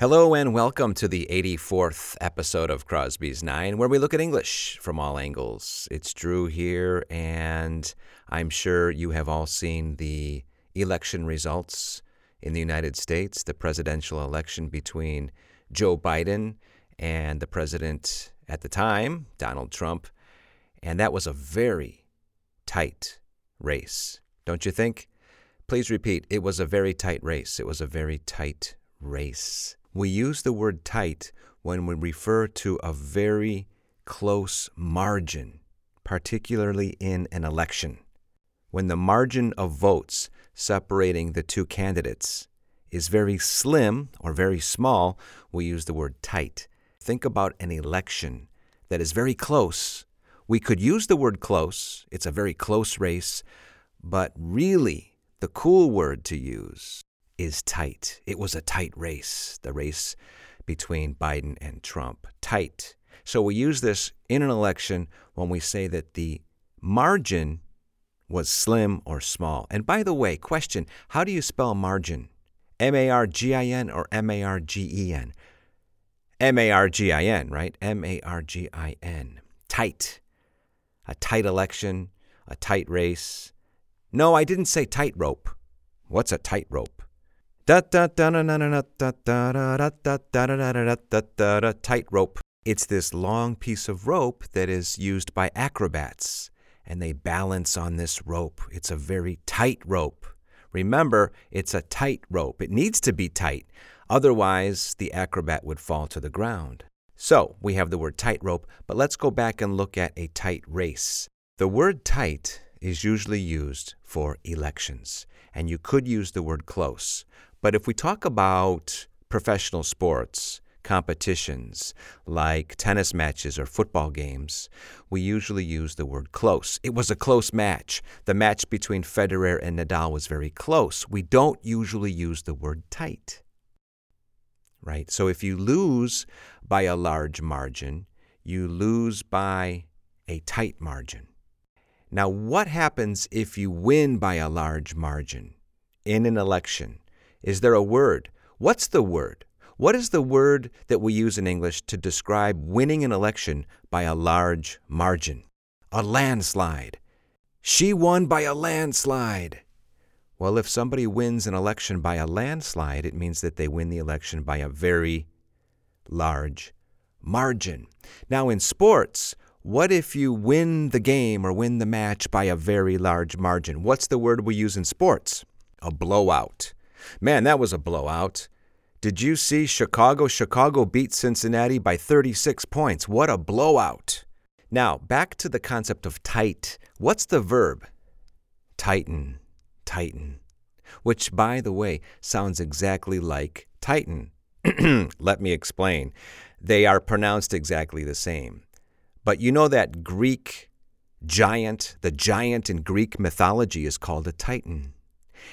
Hello and welcome to the 84th episode of Crosby's Nine, where we look at English from all angles. It's Drew here, and I'm sure you have all seen the election results in the United States, the presidential election between Joe Biden and the president at the time, Donald Trump. And that was a very tight race, don't you think? Please repeat, it was a very tight race. It was a very tight race. We use the word tight when we refer to a very close margin, particularly in an election. When the margin of votes separating the two candidates is very slim or very small, we use the word tight. Think about an election that is very close. We could use the word close, it's a very close race, but really, the cool word to use is tight. It was a tight race, the race between Biden and Trump. Tight. So we use this in an election when we say that the margin was slim or small. And by the way, question how do you spell margin? M A R G I N or M A R G E N? M A R G I N, right? M A R G I N. Tight. A tight election, a tight race. No, I didn't say tightrope. What's a tightrope? Tightrope. It's this long piece of rope that is used by acrobats, and they balance on this rope. It's a very tight rope. Remember, it's a tight rope. It needs to be tight, otherwise, the acrobat would fall to the ground. So, we have the word tightrope, but let's go back and look at a tight race. The word tight is usually used for elections, and you could use the word close. But if we talk about professional sports, competitions like tennis matches or football games, we usually use the word close. It was a close match. The match between Federer and Nadal was very close. We don't usually use the word tight. Right? So if you lose by a large margin, you lose by a tight margin. Now, what happens if you win by a large margin in an election? Is there a word? What's the word? What is the word that we use in English to describe winning an election by a large margin? A landslide. She won by a landslide. Well, if somebody wins an election by a landslide, it means that they win the election by a very large margin. Now, in sports, what if you win the game or win the match by a very large margin? What's the word we use in sports? A blowout. Man, that was a blowout. Did you see Chicago? Chicago beat Cincinnati by 36 points. What a blowout. Now, back to the concept of tight. What's the verb? Tighten, tighten. Which, by the way, sounds exactly like Titan. Let me explain. They are pronounced exactly the same. But you know that Greek giant, the giant in Greek mythology is called a Titan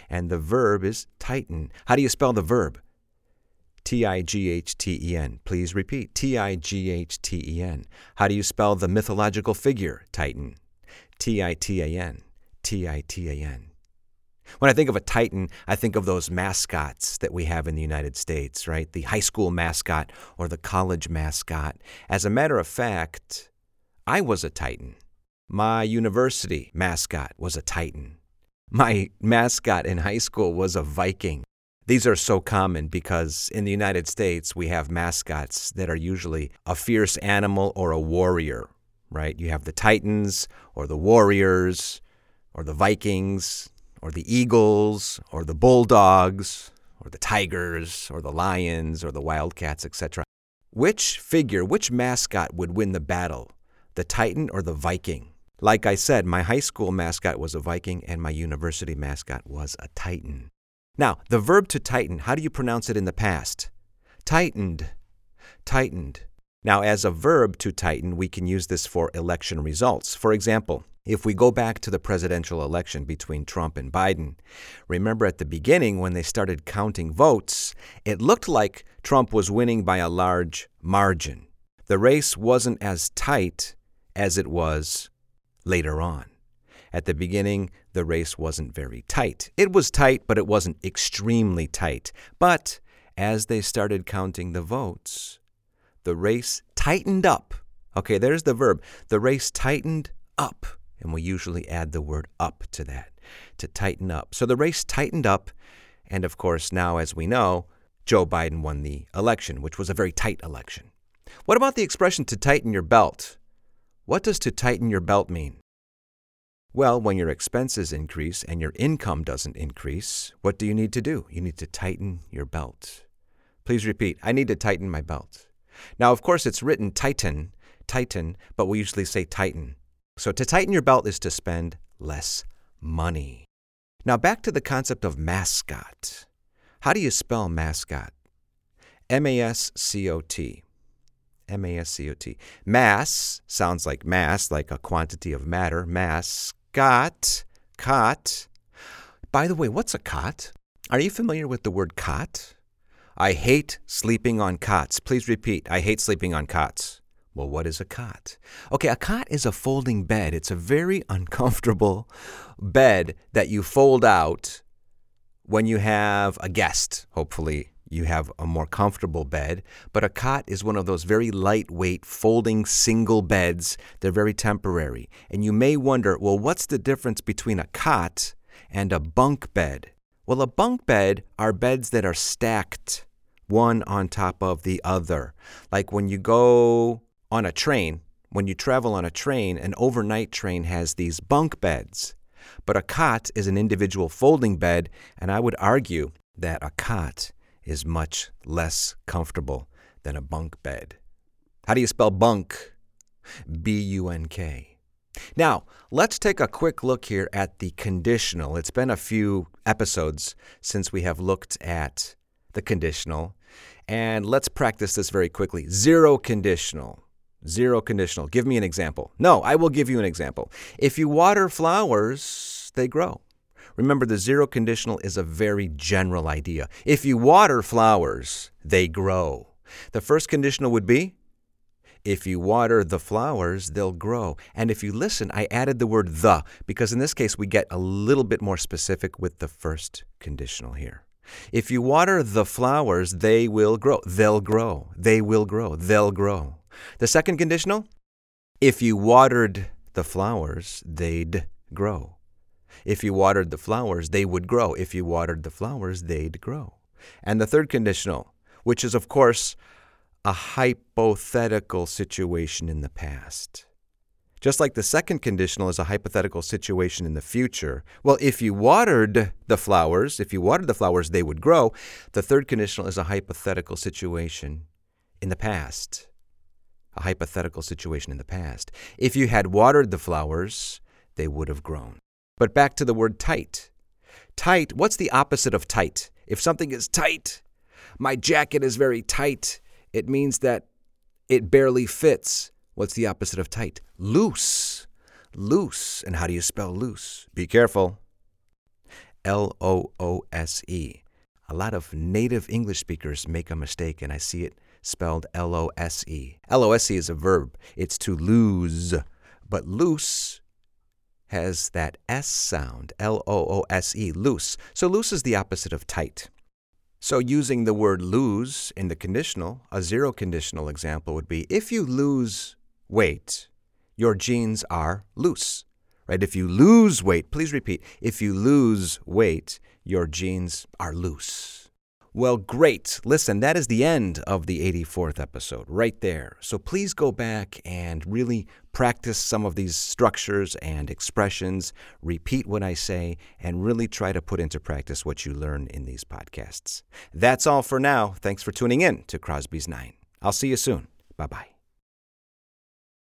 and the verb is tighten. How do you spell the verb? T I G H T E N. Please repeat. T I G H T E N. How do you spell the mythological figure, Titan? T I T A N. T I T A N. When I think of a Titan, I think of those mascots that we have in the United States, right? The high school mascot or the college mascot. As a matter of fact, I was a Titan. My university mascot was a Titan. My mascot in high school was a Viking. These are so common because in the United States, we have mascots that are usually a fierce animal or a warrior, right? You have the Titans or the Warriors or the Vikings or the Eagles or the Bulldogs or the Tigers or the Lions or the Wildcats, etc. Which figure, which mascot would win the battle, the Titan or the Viking? Like I said, my high school mascot was a Viking and my university mascot was a Titan. Now, the verb to tighten, how do you pronounce it in the past? Tightened. Tightened. Now, as a verb to tighten, we can use this for election results. For example, if we go back to the presidential election between Trump and Biden, remember at the beginning when they started counting votes, it looked like Trump was winning by a large margin. The race wasn't as tight as it was later on. At the beginning, the race wasn't very tight. It was tight, but it wasn't extremely tight. But as they started counting the votes, the race tightened up. Okay, there's the verb. The race tightened up. And we usually add the word up to that, to tighten up. So the race tightened up. And of course, now, as we know, Joe Biden won the election, which was a very tight election. What about the expression to tighten your belt? What does to tighten your belt mean? Well, when your expenses increase and your income doesn't increase, what do you need to do? You need to tighten your belt. Please repeat, I need to tighten my belt. Now, of course, it's written tighten, tighten, but we usually say tighten. So to tighten your belt is to spend less money. Now, back to the concept of mascot. How do you spell mascot? M A S C O T. M A S C O T. Mass sounds like mass, like a quantity of matter. Mass got, cot. By the way, what's a cot? Are you familiar with the word cot? I hate sleeping on cots. Please repeat. I hate sleeping on cots. Well, what is a cot? Okay, a cot is a folding bed. It's a very uncomfortable bed that you fold out when you have a guest, hopefully you have a more comfortable bed. But a cot is one of those very lightweight, folding single beds. They're very temporary. And you may wonder well, what's the difference between a cot and a bunk bed? Well, a bunk bed are beds that are stacked one on top of the other. Like when you go on a train, when you travel on a train, an overnight train has these bunk beds. But a cot is an individual folding bed, and I would argue that a cot is much less comfortable than a bunk bed. How do you spell bunk? B U N K. Now, let's take a quick look here at the conditional. It's been a few episodes since we have looked at the conditional, and let's practice this very quickly. Zero conditional. Zero conditional. Give me an example. No, I will give you an example. If you water flowers, they grow. Remember, the zero conditional is a very general idea. If you water flowers, they grow. The first conditional would be if you water the flowers, they'll grow. And if you listen, I added the word the because in this case we get a little bit more specific with the first conditional here. If you water the flowers, they will grow. They'll grow. They will grow. They'll grow. The second conditional, if you watered the flowers, they'd grow. If you watered the flowers, they would grow. If you watered the flowers, they'd grow. And the third conditional, which is, of course, a hypothetical situation in the past. Just like the second conditional is a hypothetical situation in the future. Well, if you watered the flowers, if you watered the flowers, they would grow. The third conditional is a hypothetical situation in the past. A hypothetical situation in the past. If you had watered the flowers, they would have grown. But back to the word tight. Tight, what's the opposite of tight? If something is tight, my jacket is very tight, it means that it barely fits. What's the opposite of tight? Loose. Loose. And how do you spell loose? Be careful. L O O S E. A lot of native English speakers make a mistake, and I see it spelled L O S E. L O S E is a verb, it's to lose. But loose has that S sound, L O O S E, loose. So loose is the opposite of tight. So using the word lose in the conditional, a zero conditional example would be if you lose weight, your jeans are loose. Right? If you lose weight, please repeat. If you lose weight, your jeans are loose. Well, great. Listen, that is the end of the 84th episode right there. So please go back and really practice some of these structures and expressions, repeat what I say, and really try to put into practice what you learn in these podcasts. That's all for now. Thanks for tuning in to Crosby's Nine. I'll see you soon. Bye bye.